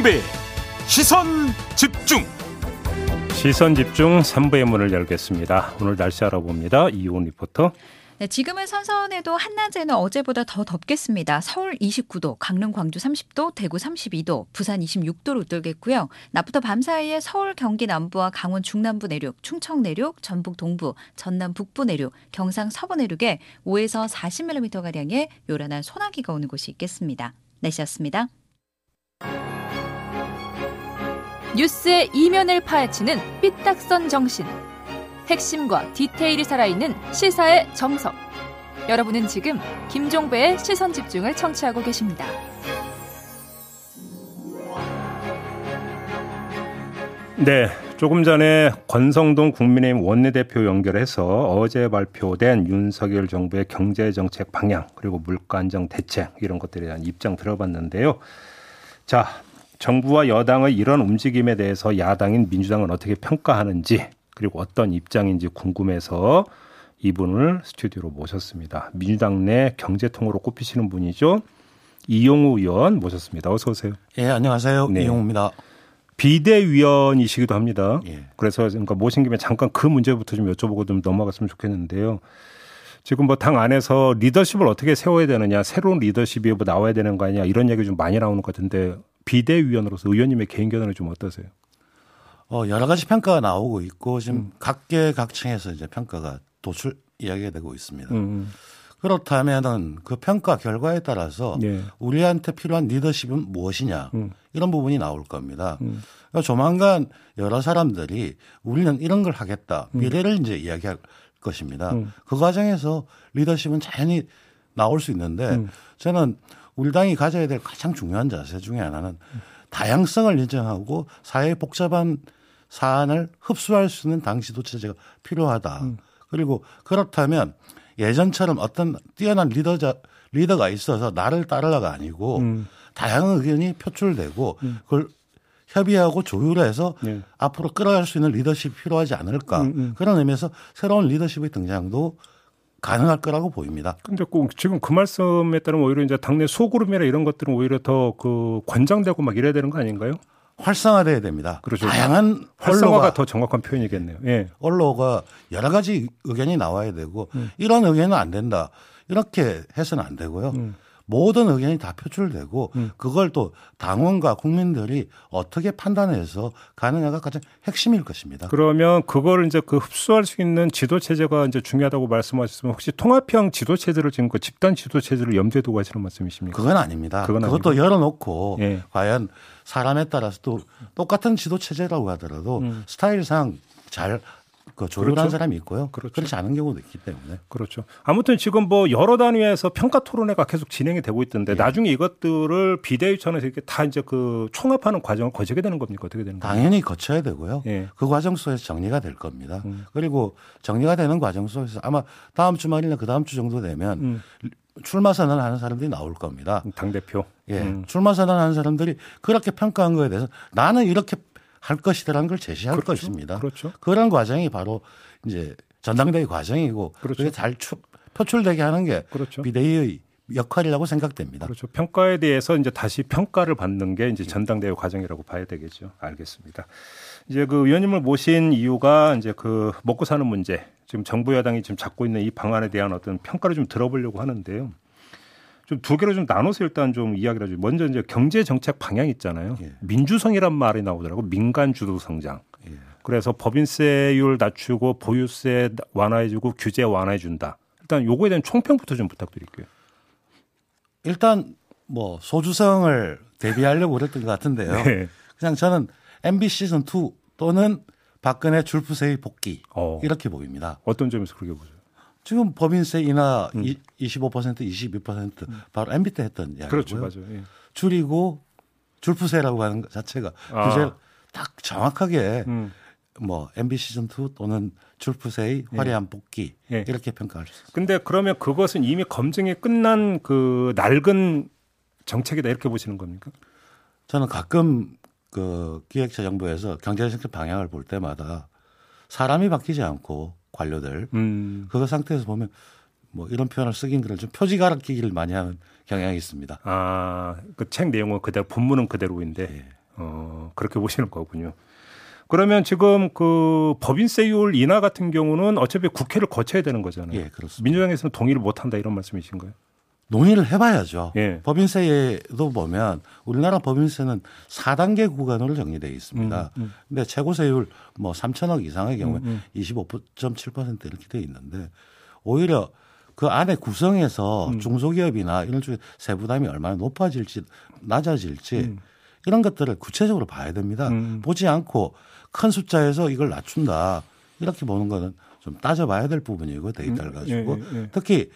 김종배 시선 집중 시선 집중 3부의 문을 열겠습니다. 오늘 날씨 알아봅니다. 이온 리포터. 네, 지금은 선선해도 한낮에는 어제보다 더 덥겠습니다. 서울 29도, 강릉, 광주 30도, 대구 32도, 부산 26도로 떨겠고요. 낮부터 밤 사이에 서울, 경기 남부와 강원 중남부 내륙, 충청 내륙, 전북 동부, 전남 북부 내륙, 경상 서부 내륙에 5에서 40mm 가량의 요란한 소나기가 오는 곳이 있겠습니다. 날씨였습니다. 뉴스의 이면을 파헤치는 삐딱선 정신. 핵심과 디테일이 살아있는 시사의 정석. 여러분은 지금 김종배의 시선 집중을 청취하고 계십니다. 네, 조금 전에 권성동 국민의힘 원내대표 연결해서 어제 발표된 윤석열 정부의 경제정책 방향 그리고 물가 안정 대책 이런 것들에 대한 입장 들어봤는데요. 자, 정부와 여당의 이런 움직임에 대해서 야당인 민주당은 어떻게 평가하는지 그리고 어떤 입장인지 궁금해서 이분을 스튜디오로 모셨습니다. 민주당 내 경제통으로 꼽히시는 분이죠. 이용우 의원 모셨습니다. 어서 오세요. 예, 안녕하세요. 네. 이용우입니다. 비대위원이시기도 합니다. 예. 그래서 그러니까 모신 김에 잠깐 그 문제부터 좀 여쭤보고 좀 넘어갔으면 좋겠는데요. 지금 뭐 당 안에서 리더십을 어떻게 세워야 되느냐, 새로운 리더십이 뭐 나와야 되는 거 아니냐 이런 얘기 좀 많이 나오는 것 같은데 비대위원으로서 의원님의 개인 견해는 좀 어떠세요? 어, 여러 가지 평가가 나오고 있고 지금 음. 각계 각층에서 이제 평가가 도출 이야기가 되고 있습니다. 음. 그렇다면은 그 평가 결과에 따라서 네. 우리한테 필요한 리더십은 무엇이냐 음. 이런 부분이 나올 겁니다. 음. 그러니까 조만간 여러 사람들이 우리는 이런 걸 하겠다 음. 미래를 이제 이야기할 것입니다. 음. 그 과정에서 리더십은 자연히 나올 수 있는데 저는 우리 당이 가져야 될 가장 중요한 자세 중에 하나는 다양성을 인정하고 사회의 복잡한 사안을 흡수할 수 있는 당 지도 체제가 필요하다. 음. 그리고 그렇다면 예전처럼 어떤 뛰어난 리더자 리더가 있어서 나를 따르라가 아니고 음. 다양한 의견이 표출되고 음. 그걸 협의하고 조율해서 네. 앞으로 끌어갈 수 있는 리더십이 필요하지 않을까 음, 음. 그런 의미에서 새로운 리더십의 등장도 가능할 거라고 보입니다. 근데 꼭 지금 그 말씀에 따르면 오히려 이제 당내 소그룹이나 이런 것들은 오히려 더 그 권장되고 막 이래야 되는 거 아닌가요? 활성화돼야 됩니다. 그렇죠. 다양한 활성화가 더 정확한 표현이겠네요. 예. 언론가 여러 가지 의견이 나와야 되고 음. 이런 의견은 안 된다. 이렇게 해서는 안 되고요. 음. 모든 의견이 다 표출되고 음. 그걸 또 당원과 국민들이 어떻게 판단해서 가느냐가 가장 핵심일 것입니다. 그러면 그걸 이제 그 흡수할 수 있는 지도 체제가 이제 중요하다고 말씀하셨으면 혹시 통합형 지도 체제를 지금 그 집단 지도 체제를 염두에 두고 하시는 말씀이십니까? 그건 아닙니다. 그건 그것도 아닙니다. 열어놓고 예. 과연 사람에 따라서 또 똑같은 지도 체제라고 하더라도 음. 스타일상 잘 그 조율한 그렇죠. 사람이 있고요. 그렇죠. 그렇지 않은 경우도 있기 때문에. 그렇죠. 아무튼 지금 뭐 여러 단위에서 평가 토론회가 계속 진행이 되고 있던데 예. 나중에 이것들을 비대위 차원에서 이렇게 다 이제 그 총합하는 과정을 거치게 되는 겁니까? 어떻게 되는 거예요? 당연히 거쳐야 되고요. 예. 그 과정 속에서 정리가 될 겁니다. 음. 그리고 정리가 되는 과정 속에서 아마 다음 주말이나 그 다음 주 정도 되면 음. 출마 선언하는 사람들이 나올 겁니다. 당 대표. 예. 음. 출마 선언하는 사람들이 그렇게 평가한 거에 대해서 나는 이렇게 할 것이라는 걸 제시할 그렇죠. 것입니다. 그렇죠. 그런 과정이 바로 이제 전당대회 과정이고 그렇죠. 그게 잘 표출되게 하는 게 그렇죠. 비대위의 역할이라고 생각됩니다. 그렇죠. 평가에 대해서 이제 다시 평가를 받는 게 이제 전당대회 과정이라고 봐야 되겠죠. 알겠습니다. 이제 그 의원님을 모신 이유가 이제 그 먹고 사는 문제, 지금 정부 여당이 지금 잡고 있는 이 방안에 대한 어떤 평가를 좀 들어보려고 하는데요. 좀 두 개로 좀 나눠서 일단 좀 이야기를 하죠. 먼저 이제 경제 정책 방향 있잖아요. 예. 민주성이란 말이 나오더라고. 민간 주도 성장. 예. 그래서 법인세율 낮추고 보유세 완화해주고 규제 완화해준다. 일단 요거에 대한 총평부터 좀 부탁드릴게요. 일단 뭐 소주성을 대비하려고 그랬던 것 같은데요. 네. 그냥 저는 MB 시즌 2 또는 박근혜 줄프세의 복귀 어. 이렇게 보입니다. 어떤 점에서 그렇게 보세요? 지금 법인세 인하 음. 25% 22% 음. 바로 MB 때 했던 이야기고요. 그렇죠, 맞아요. 예. 줄이고 줄프세라고 하는 것 자체가 아. 규제를 딱 정확하게 음. 뭐 MB 시즌 2 또는 줄프세의 예. 화려한 복귀 예. 이렇게 평가할 수 있습니다. 근데 그러면 그것은 이미 검증이 끝난 그 낡은 정책이다 이렇게 보시는 겁니까? 저는 가끔 그 기획처 정부에서 경제정책 방향을 볼 때마다 사람이 바뀌지 않고 관료들 음. 그 상태에서 보면 뭐 이런 표현을 쓰긴 그래 좀 표지 가르키기를 많이 하는 경향이 있습니다. 아, 그 책 내용은 그대로 본문은 그대로인데. 예. 어, 그렇게 보시는 거군요. 그러면 지금 그 법인세율 인하 같은 경우는 어차피 국회를 거쳐야 되는 거잖아요. 예, 그렇습니다. 민주당에서는 동의를 못 한다 이런 말씀이신 가요? 논의를 해봐야죠. 예. 법인세도 보면 우리나라 법인세는 4단계 구간으로 정리되어 있습니다. 음, 음. 근데 최고 세율 뭐 3천억 이상의 경우에 음, 25.7% 음. 이렇게 돼 있는데 오히려 그 안에 구성에서 음. 중소기업이나 이런 쪽에 세부담이 얼마나 높아질지 낮아질지 음. 이런 것들을 구체적으로 봐야 됩니다. 보지 않고 큰 숫자에서 이걸 낮춘다 이렇게 보는 거는 좀 따져봐야 될 부분이고 데이터를 가지고 예, 예, 예. 특히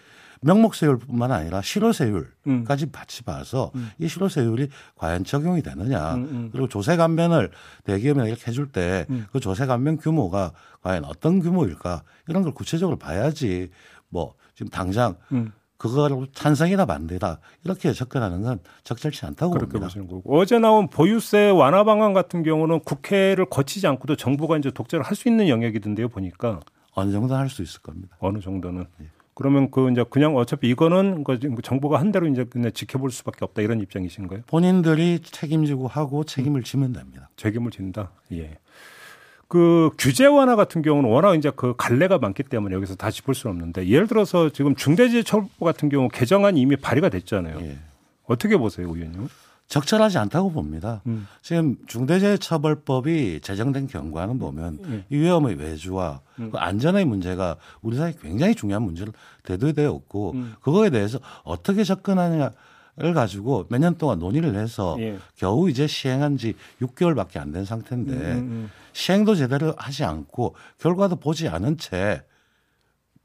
명목세율뿐만 아니라 실효세율까지 음. 같이 봐서 음. 이 실효세율이 과연 적용이 되느냐 음, 음. 그리고 조세 감면을 대기업이나 이렇게 해줄 때그 음. 조세 감면 규모가 과연 어떤 규모일까 이런 걸 구체적으로 봐야지 뭐 지금 당장 음. 그거로 찬성이나 반대다 이렇게 접근하는 건 적절치 않다고 그렇게 봅니다. 보시는 거고 어제 나온 보유세 완화 방안 같은 경우는 국회를 거치지 않고도 정부가 이제 독재를 할 수 있는 영역이던데요 보니까 어느 정도 할 수 있을 겁니다. 어느 정도는. 예. 그러면 그 이제 그냥 어차피 이거는 그 정부가 한 대로 이제 그냥 지켜볼 수밖에 없다 이런 입장이신 가요? 본인들이 책임지고 하고 책임을 지면 됩니다. 책임을 진다. 예. 그 규제 완화 같은 경우는 워낙 이제 그 갈래가 많기 때문에 여기서 다 짚을 수는 없는데 예를 들어서 지금 중대재해처벌법 같은 경우 개정안이 이미 발의가 됐잖아요. 예. 어떻게 보세요, 의원님? 적절하지 않다고 봅니다. 음. 지금 중대재해처벌법이 제정된 경과는 보면 음. 이 위험의 외주와 음. 그 안전의 문제가 우리 사회에 굉장히 중요한 문제로 대두되었고 음. 그거에 대해서 어떻게 접근하느냐 를 가지고 몇 년 동안 논의를 해서 예. 겨우 이제 시행한 지 6개월밖에 안 된 상태인데 음, 음, 음, 시행도 제대로 하지 않고 결과도 보지 않은 채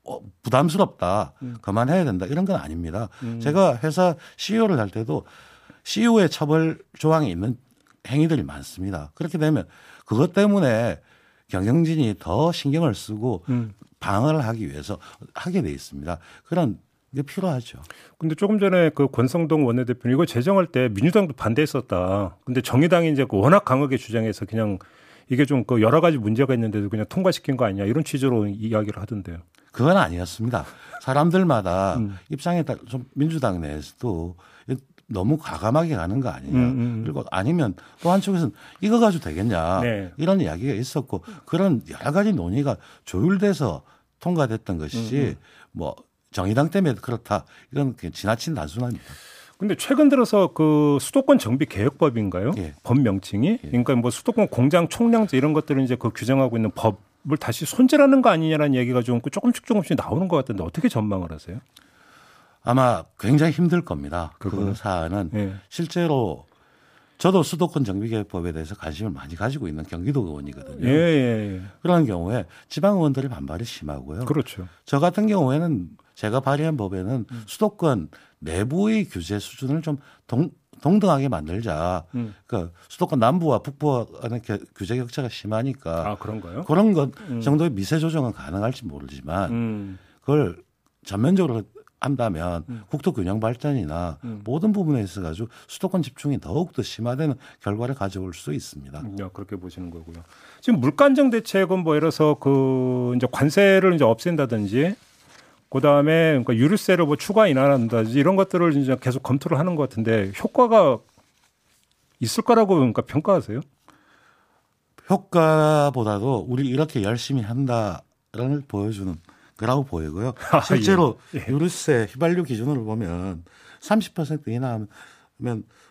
어, 부담스럽다. 음. 그만해야 된다. 이런 건 아닙니다. 음. 제가 회사 CEO를 할 때도 CEO의 처벌 조항이 있는 행위들이 많습니다. 그렇게 되면 그것 때문에 경영진이 더 신경을 쓰고 음. 방어를 하기 위해서 하게 돼 있습니다. 그런 게 필요하죠. 근데 조금 전에 그 권성동 원내대표는 이거 제정할 때 민주당도 반대했었다. 근데 정의당이 이제 그 워낙 강하게 주장해서 그냥 이게 좀 그 여러 가지 문제가 있는데도 그냥 통과시킨 거 아니냐 이런 취지로 이야기를 하던데요. 그건 아니었습니다. 사람들마다 음. 입장에 따라 좀 민주당 내에서도 너무 과감하게 가는 거 아니냐. 음, 음, 음. 그리고 아니면 또 한쪽에서는 이거 가지고 되겠냐. 네. 이런 이야기가 있었고 그런 여러 가지 논의가 조율돼서 통과됐던 것이지 음, 음. 뭐 정의당 때문에 그렇다. 이건 지나친 단순합니다. 근데 최근 들어서 그 수도권 정비 개혁법인가요? 예. 법 명칭이 예. 그러니까 뭐 수도권 공장 총량제 이런 것들을 이제 그 규정하고 있는 법을 다시 손질하는 거 아니냐라는 얘기가 좀 조금씩 조금씩 나오는 것 같은데 어떻게 전망을 하세요? 아마 굉장히 힘들 겁니다. 그 사안은 예. 실제로 저도 수도권 정비개혁법에 대해서 관심을 많이 가지고 있는 경기도 의원이거든요. 예, 예, 예. 그런 경우에 지방 의원들의 반발이 심하고요. 그렇죠. 저 같은 경우에는 제가 발의한 법에는 음. 수도권 내부의 규제 수준을 좀 동, 동등하게 만들자. 음. 그러니까 수도권 남부와 북부와 간의 규제 격차가 심하니까. 아, 그런가요? 그런 것 음. 정도의 미세 조정은 가능할지 모르지만 음. 그걸 전면적으로 한다면 음. 국토 균형 발전이나 음. 모든 부분에 있어 가지고 수도권 집중이 더욱 더 심화되는 결과를 가져올 수 있습니다. 음, 그렇게 보시는 거고요. 지금 물가안정 대책은 뭐 예를 들어서 그 이제 관세를 이제 없앤다든지 그다음에 그러니까 유류세를 뭐 추가 인하한다든지 이런 것들을 이제 계속 검토를 하는 것 같은데 효과가 있을 거라고 그러니까 평가하세요? 효과보다도 우리 이렇게 열심히 한다를 보여주는 거 라고 보이고요. 아, 실제로 예. 예. 유류세 휘발유 기준으로 보면 30% 이하면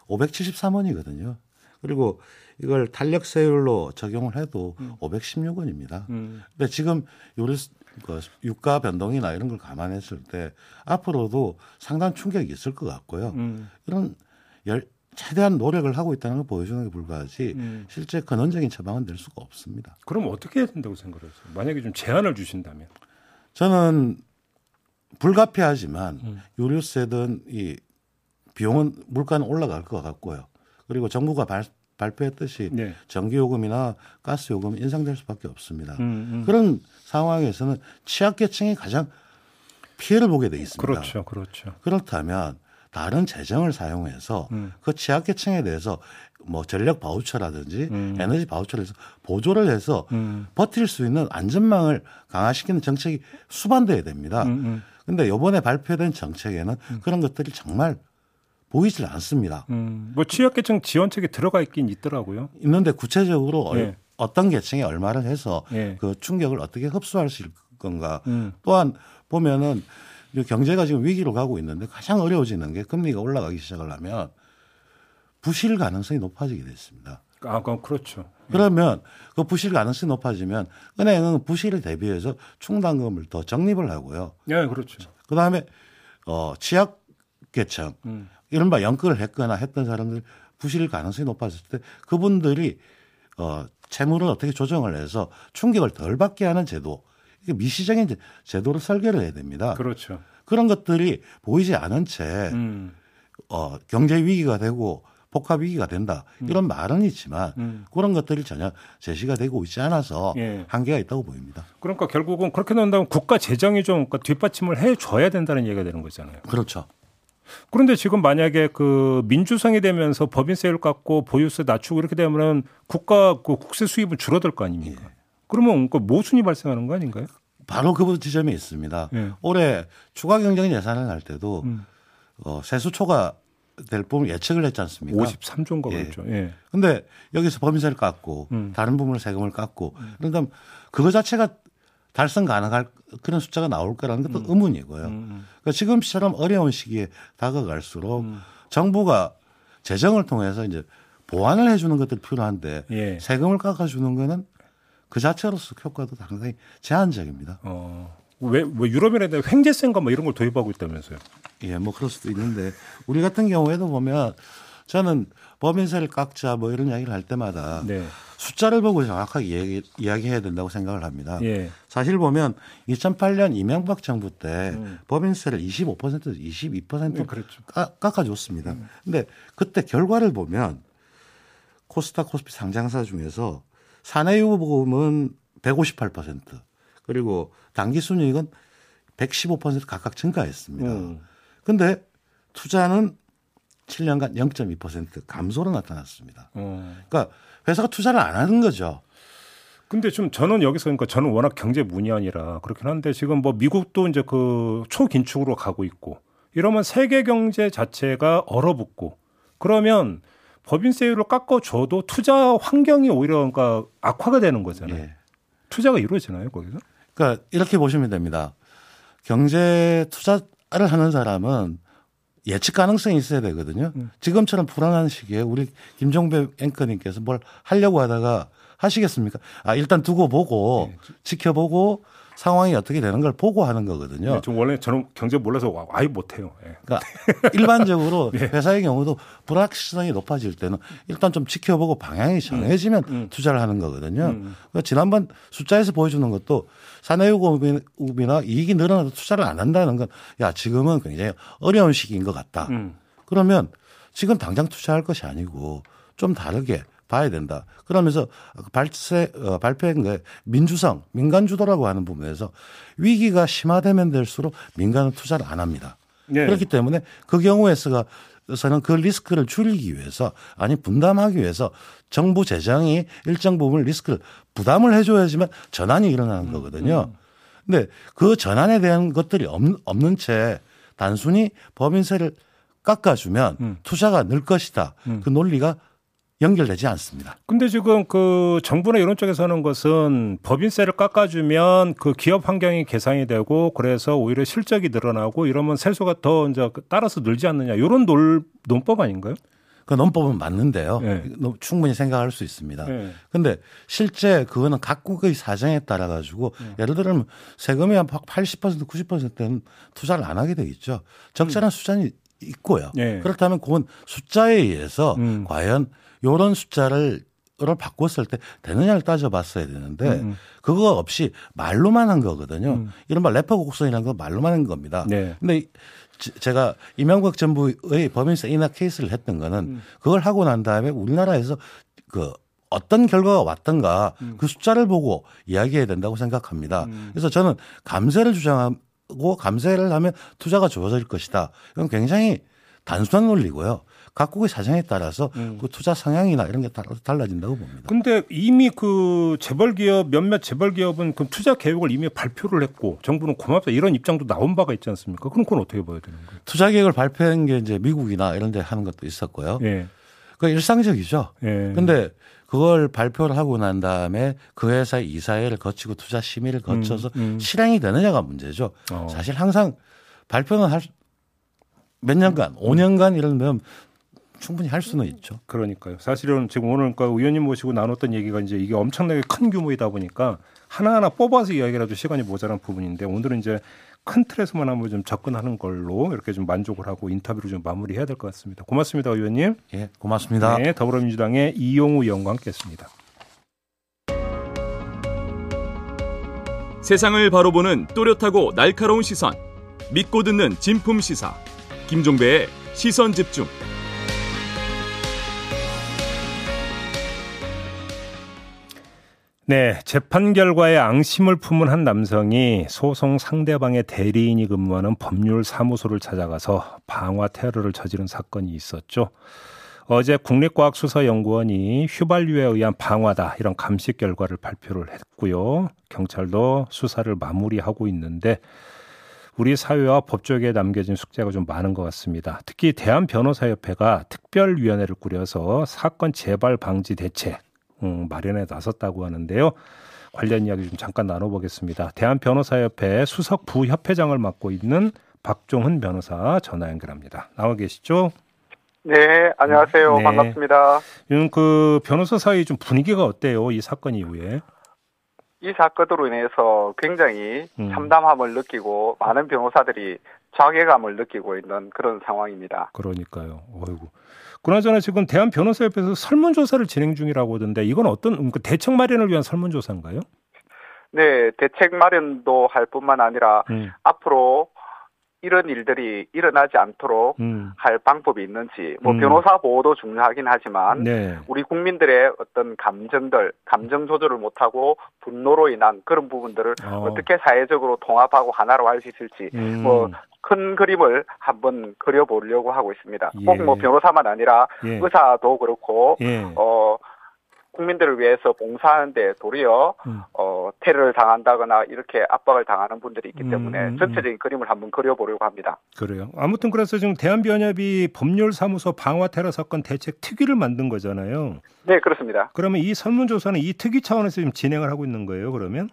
573원이거든요. 그리고 이걸 탄력세율로 적용을 해도 음. 516원입니다. 음. 근데 지금 유류 그 유가 변동이나 이런 걸 감안했을 때 앞으로도 상당한 충격이 있을 것 같고요. 음. 이런 열, 최대한 노력을 하고 있다는 걸 보여주는 게 불과하지 음. 실제 근원적인 처방은 될 수가 없습니다. 그럼 어떻게 해야 된다고 생각하세요? 만약에 좀 제한을 주신다면? 저는 불가피하지만 음. 유류세든 이 비용은 물가는 올라갈 것 같고요. 그리고 정부가 발, 발표했듯이 네. 전기요금이나 가스요금 인상될 수밖에 없습니다. 음, 음. 그런 상황에서는 취약계층이 가장 피해를 보게 돼 있습니다. 그렇죠, 그렇죠. 그렇다면 다른 재정을 사용해서 음. 그 취약계층에 대해서 뭐 전력 바우처라든지 음. 에너지 바우처를 해서 보조를 해서 음. 버틸 수 있는 안전망을 강화시키는 정책이 수반돼야 됩니다. 음, 음. 근데 요번에 발표된 정책에는 음. 그런 것들이 정말 보이질 않습니다. 음, 뭐 취약계층 지원책에 들어가 있긴 있더라고요. 있는데 구체적으로 네. 어떤 계층에 얼마를 해서 네. 그 충격을 어떻게 흡수할 수 있을 건가. 음. 또한 보면은 경제가 지금 위기로 가고 있는데 가장 어려워지는 게 금리가 올라가기 시작을 하면 부실 가능성이 높아지게 됐습니다. 아, 그럼 그렇죠. 그러면 그 부실 가능성이 높아지면 은행은 부실을 대비해서 충당금을 더 적립을 하고요. 네, 그렇죠. 그 다음에 어, 취약 계층, 음. 이른바 연끌을 했거나 했던 사람들 부실 가능성이 높아졌을 때 그분들이 어, 채무를 어떻게 조정을 해서 충격을 덜 받게 하는 제도, 이게 미시적인 제도를 설계를 해야 됩니다. 그렇죠. 그런 것들이 보이지 않은 채 음. 어, 경제 위기가 되고 복합 위기가 된다 이런 음. 말은 있지만 음. 그런 것들이 전혀 제시가 되고 있지 않아서 예. 한계가 있다고 보입니다. 그러니까 결국은 그렇게 논다면 국가 재정이 좀 그러니까 뒷받침을 해줘야 된다는 얘기가 되는 거잖아요. 그렇죠. 그런데 지금 만약에 그 민주성이 되면서 법인세를 깎고 보유세 낮추고 이렇게 되면 국가 그 국세 수입은 줄어들 거 아닙니까? 예. 그러면 그 모순이 발생하는 거 아닌가요? 바로 그 지점이 있습니다. 예. 올해 추가 경정 예산을 할 때도 음. 어, 세수 초과 될 부분 예측을 했지 않습니까? 53조인가 예. 그렇죠. 예. 근데 여기서 법인세를 깎고 음. 다른 부분을 세금을 깎고 음. 그러니까 그거 자체가 달성 가능할 그런 숫자가 나올 거라는 것도 음. 의문이고요. 음, 음. 그러니까 지금처럼 어려운 시기에 다가갈수록 음. 정부가 재정을 통해서 이제 보완을 해주는 것들이 필요한데 예. 세금을 깎아주는 거는 그 자체로서 효과도 상당히 제한적입니다. 어. 왜, 왜 유럽이나 횡재세인가 뭐 이런 걸 도입하고 있다면서요? 예, 뭐 그럴 수도 있는데 우리 같은 경우에도 보면 저는 법인세를 깎자 뭐 이런 이야기를 할 때마다 네. 숫자를 보고 정확하게 이야기, 이야기해야 된다고 생각을 합니다. 예. 사실 보면 2008년 이명박 정부 때 음. 법인세를 25% 22% 네, 그렇죠. 깎아줬습니다. 음. 근데 그때 결과를 보면 코스타 코스피 상장사 중에서 사내유보금은 158% 그리고 단기 순이익은 115% 각각 증가했습니다. 음. 근데 투자는 7년간 0.2% 감소로 나타났습니다. 음. 그러니까 회사가 투자를 안 하는 거죠. 근데 좀 저는 여기서 그러니까 저는 워낙 경제 문의아니라 그렇긴 한데 지금 뭐 미국도 이제 그 초긴축으로 가고 있고 이러면 세계 경제 자체가 얼어붙고 그러면 법인세율을 깎아줘도 투자 환경이 오히려 그러니까 악화가 되는 거잖아요. 예. 투자가 이루어지나요 거기서? 그러니까 이렇게 보시면 됩니다. 경제 투자 를 하는 사람은 예측 가능성이 있어야 되거든요. 음. 지금처럼 불안한 시기에 우리 김종배 앵커님께서 뭘 하려고 하다가 하시겠습니까? 아, 일단 두고 보고 네. 지켜보고 상황이 어떻게 되는 걸 보고 하는 거거든요. 네, 좀 원래 저는 경제 몰라서 아예 못해요. 네. 그러니까 일반적으로 네. 회사의 경우도 불확실성이 높아질 때는 일단 좀 지켜보고 방향이 정해지면 음, 음. 투자를 하는 거거든요. 음. 그러니까 지난번 숫자에서 보여주는 것도 사내유업이나 이익이 늘어나도 투자를 안 한다는 건 야 지금은 굉장히 어려운 시기인 것 같다. 음. 그러면 지금 당장 투자할 것이 아니고 좀 다르게 봐야 된다. 그러면서 발세, 어, 발표한 게 민주성, 민간 주도라고 하는 부분에서 위기가 심화되면 될수록 민간은 투자를 안 합니다. 네. 그렇기 때문에 그 경우에 서가 서는 그 리스크를 줄이기 위해서 아니 분담하기 위해서 정부 재정이 일정 부분 리스크를 부담을 해줘야지만 전환이 일어나는 음, 거거든요. 음. 근데 그 전환에 대한 것들이 없는 채 단순히 법인세를 깎아주면 음. 투자가 늘 것이다. 음. 그 논리가 연결되지 않습니다. 근데 지금 그 정부나 이런 쪽에서 하는 것은 법인세를 깎아주면 그 기업 환경이 개선이 되고 그래서 오히려 실적이 늘어나고 이러면 세수가 더 이제 따라서 늘지 않느냐 이런 논, 논법 아닌가요? 그 논법은 맞는데요. 네. 충분히 생각할 수 있습니다. 네. 근데 실제 그거는 각국의 사정에 따라 가지고 네. 예를 들면 세금이 한 80% 90%는 투자를 안 하게 되겠죠. 적절한 음. 수준이 있고요. 네. 그렇다면 그건 숫자에 의해서 음. 과연 요런 숫자를 를 바꿨을 때 되느냐를 따져봤어야 되는데 음. 그거 없이 말로만 한 거거든요. 음. 이른바 래퍼 곡선이라는 건 말로만 한 겁니다. 네. 근데 제가 이명박 정부의 법인세 인하 케이스를 했던 거는 음. 그걸 하고 난 다음에 우리나라에서 그 어떤 결과가 왔던가 음. 그 숫자를 보고 이야기해야 된다고 생각합니다. 음. 그래서 저는 감세를 주장하고 감세를 하면 투자가 좋아질 것이다. 이건 굉장히 단순한 논리고요. 각국의 사정에 따라서 음. 그 투자 성향이나 이런 게 달라진다고 봅니다. 근데 이미 그 재벌 기업 몇몇 재벌 기업은 그 투자 계획을 이미 발표를 했고 정부는 고맙다 이런 입장도 나온 바가 있지 않습니까? 그럼 그건 어떻게 봐야 되는 거예요? 투자 계획을 발표한 게 이제 미국이나 이런 데 하는 것도 있었고요. 예. 그 일상적이죠. 예. 근데 그걸 발표를 하고 난 다음에 그 회사 이사회를 거치고 투자 심의를 거쳐서 음, 음. 실행이 되느냐가 문제죠. 어. 사실 항상 발표는 할 몇 년간, 5년간 이런 면 충분히 할 수는 있죠. 그러니까요. 사실은 지금 오늘 그러니까 의원님 모시고 나눴던 얘기가 이제 이게 엄청나게 큰 규모이다 보니까 하나하나 뽑아서 이야기라도 시간이 모자란 부분인데 오늘은 이제 큰 틀에서만 한번 좀 접근하는 걸로 이렇게 좀 만족을 하고 인터뷰를 좀 마무리해야 될 것 같습니다. 고맙습니다, 의원님. 예, 고맙습니다. 네, 더불어민주당의 이용우 의원과 함께했습니다. 세상을 바로 보는 또렷하고 날카로운 시선, 믿고 듣는 진품 시사, 김종배의 시선 집중. 네, 재판 결과에 앙심을 품은 한 남성이 소송 상대방의 대리인이 근무하는 법률 사무소를 찾아가서 방화 테러를 저지른 사건이 있었죠. 어제 국립과학수사연구원이 휘발유에 의한 방화다 이런 감식 결과를 발표를 했고요. 경찰도 수사를 마무리하고 있는데 우리 사회와 법조계에 남겨진 숙제가 좀 많은 것 같습니다. 특히 대한변호사협회가 특별위원회를 꾸려서 사건 재발 방지 대책 음, 마련에 나섰다고 하는데요. 관련 이야기 좀 잠깐 나눠보겠습니다. 대한변호사협회 수석 부협회장을 맡고 있는 박종훈 변호사 전화 연결합니다. 나와 계시죠? 네, 안녕하세요. 네. 반갑습니다. 음, 그 변호사 사이 좀 분위기가 어때요? 이 사건 이후에? 이 사건으로 인해서 굉장히 음. 참담함을 느끼고 많은 변호사들이 자괴감을 느끼고 있는 그런 상황입니다. 그러니까요. 어이구. 그나저나 지금 대한 변호사협회에서 설문조사를 진행 중이라고 하던데 이건 어떤 음, 그 대책 마련을 위한 설문조사인가요? 네, 대책 마련도 할 뿐만 아니라 음. 앞으로 이런 일들이 일어나지 않도록 음. 할 방법이 있는지 뭐 음. 변호사 보호도 중요하긴 하지만 네. 우리 국민들의 어떤 감정들 감정 조절을 못하고 분노로 인한 그런 부분들을 어. 떻게 사회적으로 통합하고 하나로 할 수 있을지 음. 뭐큰 그림을 한번 그려보려고 하고 있습니다. 예. 꼭뭐 변호사만 아니라 예. 의사도 그렇고 예. 어 국민들을 위해서 봉사하는데 도리어 음. 어, 테러를 당한다거나 이렇게 압박을 당하는 분들이 있기 때문에 음, 음, 전체적인 그림을 한번 그려보려고 합니다. 그래요. 아무튼 그래서 지금 대한변협이 법률사무소 방화 테러 사건 대책 특위를 만든 거잖아요. 네, 그렇습니다. 그러면 이 설문조사는 이 특위 차원에서 지금 진행을 하고 있는 거예요, 그러면?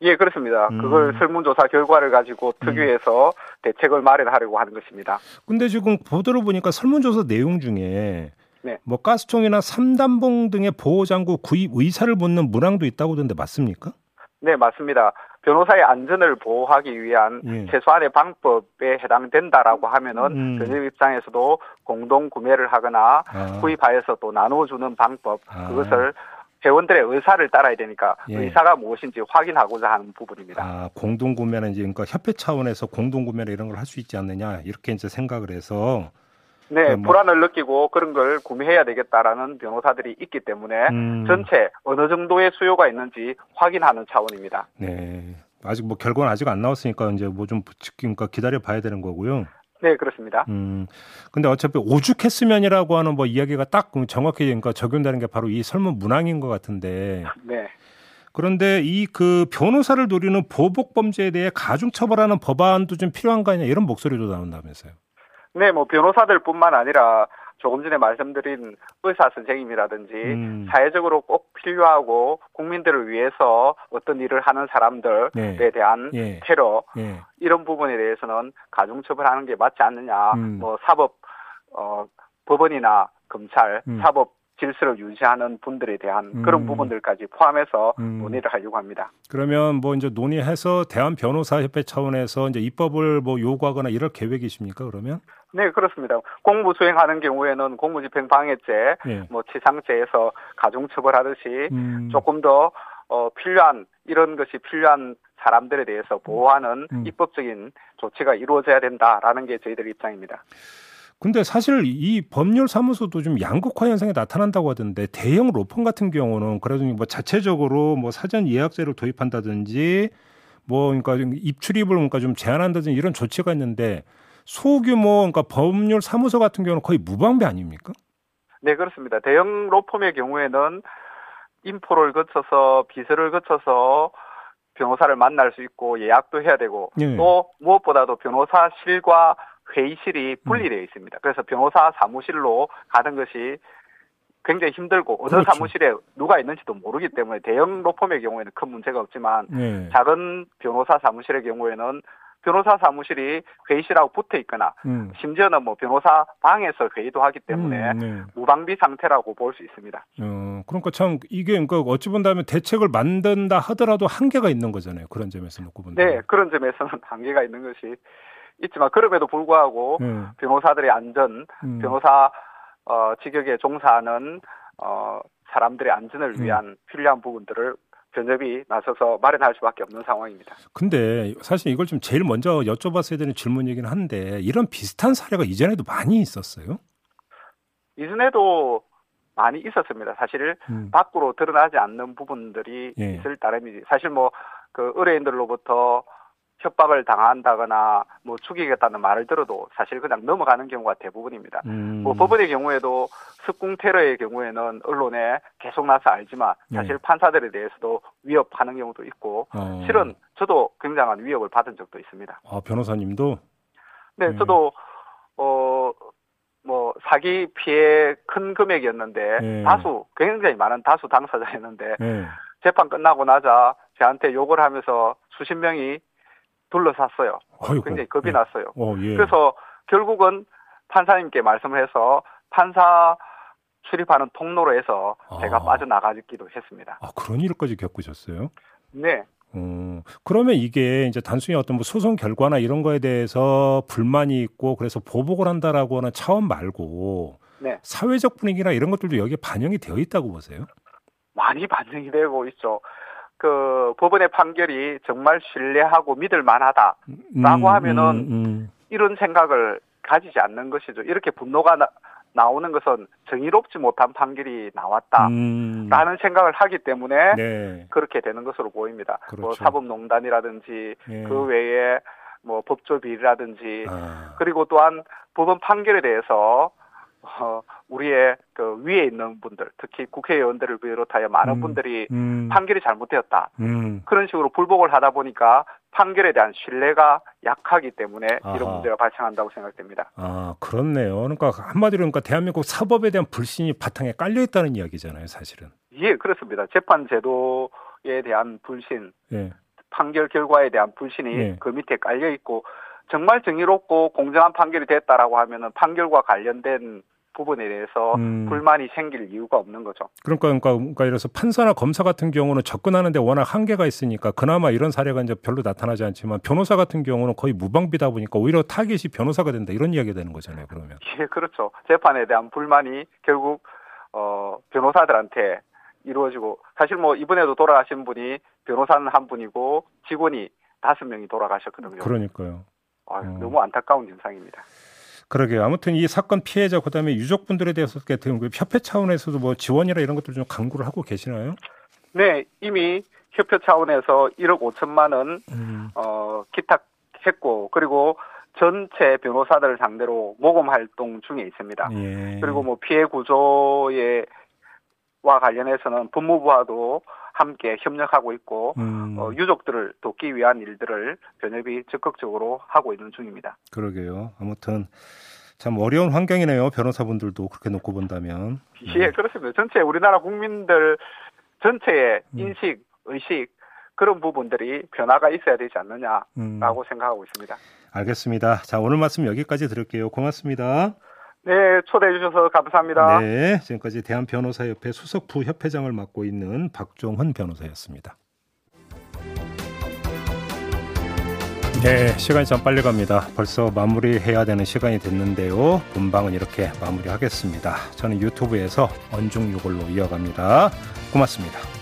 예, 그렇습니다. 음. 그걸 설문조사 결과를 가지고 특위에서 음. 대책을 마련하려고 하는 것입니다. 근데 지금 보도를 보니까 설문조사 내용 중에 네. 뭐 가스총이나 삼단봉 등의 보호장구 구입 의사를 묻는 문항도 있다고 하던데 맞습니까? 네, 맞습니다. 변호사의 안전을 보호하기 위한 예. 최소한의 방법에 해당된다라고 하면은 음. 변협 입장에서도 공동 구매를 하거나 아. 구입하여서 또 나눠주는 방법 아. 그것을 회원들의 의사를 따라야 되니까 예. 의사가 무엇인지 확인하고자 하는 부분입니다. 아, 공동 구매는 이제 그러니까 협회 차원에서 공동 구매를 이런 걸 할 수 있지 않느냐 이렇게 이제 생각을 해서 네, 뭐. 불안을 느끼고 그런 걸 구매해야 되겠다라는 변호사들이 있기 때문에 음. 전체 어느 정도의 수요가 있는지 확인하는 차원입니다. 네. 아직 뭐 결과는 아직 안 나왔으니까 이제 뭐 좀 그러니까 기다려 봐야 되는 거고요. 네, 그렇습니다. 음. 근데 어차피 오죽했으면이라고 하는 뭐 이야기가 딱 정확히 그러니까 적용되는 게 바로 이 설문 문항인 것 같은데. 네. 그런데 이 그 변호사를 노리는 보복 범죄에 대해 가중 처벌하는 법안도 좀 필요한 거 아니냐 이런 목소리도 나온다면서요. 네, 뭐 변호사들뿐만 아니라 조금 전에 말씀드린 의사 선생님이라든지 음. 사회적으로 꼭 필요하고 국민들을 위해서 어떤 일을 하는 사람들에 네. 대한 예. 테러 예. 이런 부분에 대해서는 가중처벌하는 게 맞지 않느냐. 음. 뭐 사법 어 법원이나 검찰, 음. 사법 질서를 유지하는 분들에 대한 음. 그런 부분들까지 포함해서 음. 논의를 하려고 합니다. 그러면 뭐 이제 논의해서 대한 변호사 협회 차원에서 이제 입법을 뭐 요구하거나 이럴 계획이십니까? 그러면? 네, 그렇습니다. 공무 수행하는 경우에는 공무집행 방해죄, 예. 뭐 치상죄에서 가중 처벌하듯이 음. 조금 더 어, 필요한 이런 것이 필요한 사람들에 대해서 보호하는 음. 입법적인 조치가 이루어져야 된다라는 게 저희들 입장입니다. 근데 사실 이 법률 사무소도 좀 양극화 현상이 나타난다고 하던데 대형 로펌 같은 경우는 그래도 뭐 자체적으로 뭐 사전 예약제를 도입한다든지 뭐 그러니까 입출입을 그러니까 좀 제한한다든지 이런 조치가 있는데 소규모 그러니까 법률 사무소 같은 경우는 거의 무방비 아닙니까? 네, 그렇습니다. 대형 로펌의 경우에는 인포를 거쳐서 비서를 거쳐서 변호사를 만날 수 있고 예약도 해야 되고 네. 또 무엇보다도 변호사실과 회의실이 분리되어 있습니다. 그래서 변호사 사무실로 가는 것이 굉장히 힘들고 어느 그렇죠. 사무실에 누가 있는지도 모르기 때문에 대형 로펌의 경우에는 큰 문제가 없지만 네. 작은 변호사 사무실의 경우에는 변호사 사무실이 회의실하고 붙어 있거나 음. 심지어는 뭐 변호사 방에서 회의도 하기 때문에 음, 네. 무방비 상태라고 볼 수 있습니다. 어, 그러니까 참 이게 그러니까 어찌 본다면 대책을 만든다 하더라도 한계가 있는 거잖아요. 그런 점에서 놓고 본다. 네, 그런 점에서는 한계가 있는 것이 있지만 그럼에도 불구하고 음. 변호사들의 안전, 음. 변호사 어, 직역에 종사하는 어, 사람들의 안전을 음. 위한 필요한 부분들을 변협이 나서서 마련할 수밖에 없는 상황입니다. 근데 사실 이걸 좀 제일 먼저 여쭤봤어야 되는 질문이긴 한데 이런 비슷한 사례가 이전에도 많이 있었어요? 이전에도 많이 있었습니다. 사실 음. 밖으로 드러나지 않는 부분들이 예. 있을 따름이지. 사실 뭐 그 의뢰인들로부터 협박을 당한다거나 뭐 죽이겠다는 말을 들어도 사실 그냥 넘어가는 경우가 대부분입니다. 음. 뭐 법원의 경우에도 습궁 테러의 경우에는 언론에 계속 나서 알지만 네. 사실 네. 판사들에 대해서도 위협하는 경우도 있고 어. 실은 저도 굉장한 위협을 받은 적도 있습니다. 아 변호사님도? 네, 네. 저도 어. 뭐 사기 피해 큰 금액이었는데 네. 다수 굉장히 많은 다수 당사자였는데 네. 재판 끝나고 나자 저한테 욕을 하면서 수십 명이 둘러쌌어요. 아이고, 굉장히 겁이 예. 났어요. 어, 예. 그래서 결국은 판사님께 말씀을 해서 판사 출입하는 통로로 해서 아. 제가 빠져나가기도 했습니다. 아, 그런 일까지 겪으셨어요? 네. 어, 그러면 이게 이제 단순히 어떤 뭐 소송 결과나 이런 거에 대해서 불만이 있고 그래서 보복을 한다라고 하는 차원 말고 네. 사회적 분위기나 이런 것들도 여기에 반영이 되어 있다고 보세요? 많이 반영이 되고 있죠. 그 법원의 판결이 정말 신뢰하고 믿을 만하다라고 음, 하면은 음, 음. 이런 생각을 가지지 않는 것이죠. 이렇게 분노가 나, 나오는 것은 정의롭지 못한 판결이 나왔다라는 음. 생각을 하기 때문에 네. 그렇게 되는 것으로 보입니다. 뭐 그렇죠. 뭐 사법농단이라든지 네. 그 외에 뭐 법조 비리라든지 아. 그리고 또한 법원 판결에 대해서 어, 우리의 그 위에 있는 분들, 특히 국회의원들을 비롯하여 많은 음, 분들이 음. 판결이 잘못되었다. 음. 그런 식으로 불복을 하다 보니까 판결에 대한 신뢰가 약하기 때문에 아하. 이런 문제가 발생한다고 생각됩니다. 아, 그렇네요. 그러니까 한마디로 그러니까 대한민국 사법에 대한 불신이 바탕에 깔려 있다는 이야기잖아요, 사실은. 예, 그렇습니다. 재판 제도에 대한 불신, 예. 판결 결과에 대한 불신이 예. 그 밑에 깔려 있고 정말 정의롭고 공정한 판결이 됐다라고 하면은 판결과 관련된 부분에 대해서 음. 불만이 생길 이유가 없는 거죠. 그러니까, 그러니까, 그러니까 이래서 판사나 검사 같은 경우는 접근하는데 워낙 한계가 있으니까 그나마 이런 사례가 이제 별로 나타나지 않지만 변호사 같은 경우는 거의 무방비다 보니까 오히려 타겟이 변호사가 된다 이런 이야기가 되는 거잖아요. 그러면. 예, 그렇죠. 재판에 대한 불만이 결국 어, 변호사들한테 이루어지고 사실 뭐 이번에도 돌아가신 분이 변호사는 한 분이고 직원이 다섯 명이 돌아가셨거든요. 그러니까요. 아, 어. 너무 안타까운 현상입니다. 그러게요. 아무튼 이 사건 피해자 그다음에 유족분들에 대해서 같은 그 협회 차원에서도 뭐 지원이나 이런 것들 좀 강구를 하고 계시나요? 네, 이미 협회 차원에서 1억 5천만 원 음. 어, 기탁했고 그리고 전체 변호사들 상대로 모금 활동 중에 있습니다. 예. 그리고 뭐 피해 구조에 와 관련해서는 법무부와도 함께 협력하고 있고 음. 어, 유족들을 돕기 위한 일들을 변협이 적극적으로 하고 있는 중입니다. 그러게요. 아무튼 참 어려운 환경이네요. 변호사분들도 그렇게 놓고 본다면. 예, 그렇습니다. 전체 우리나라 국민들 전체의 음. 인식, 의식 그런 부분들이 변화가 있어야 되지 않느냐라고 음. 생각하고 있습니다. 알겠습니다. 자, 오늘 말씀 여기까지 들을게요. 고맙습니다. 네, 초대해 주셔서 감사합니다. 네, 지금까지 대한변호사협회 수석부 협회장을 맡고 있는 박종훈 변호사였습니다. 네, 시간이 참 빨리 갑니다. 벌써 마무리해야 되는 시간이 됐는데요. 본방은 이렇게 마무리하겠습니다. 저는 유튜브에서 언중유골로 이어갑니다. 고맙습니다.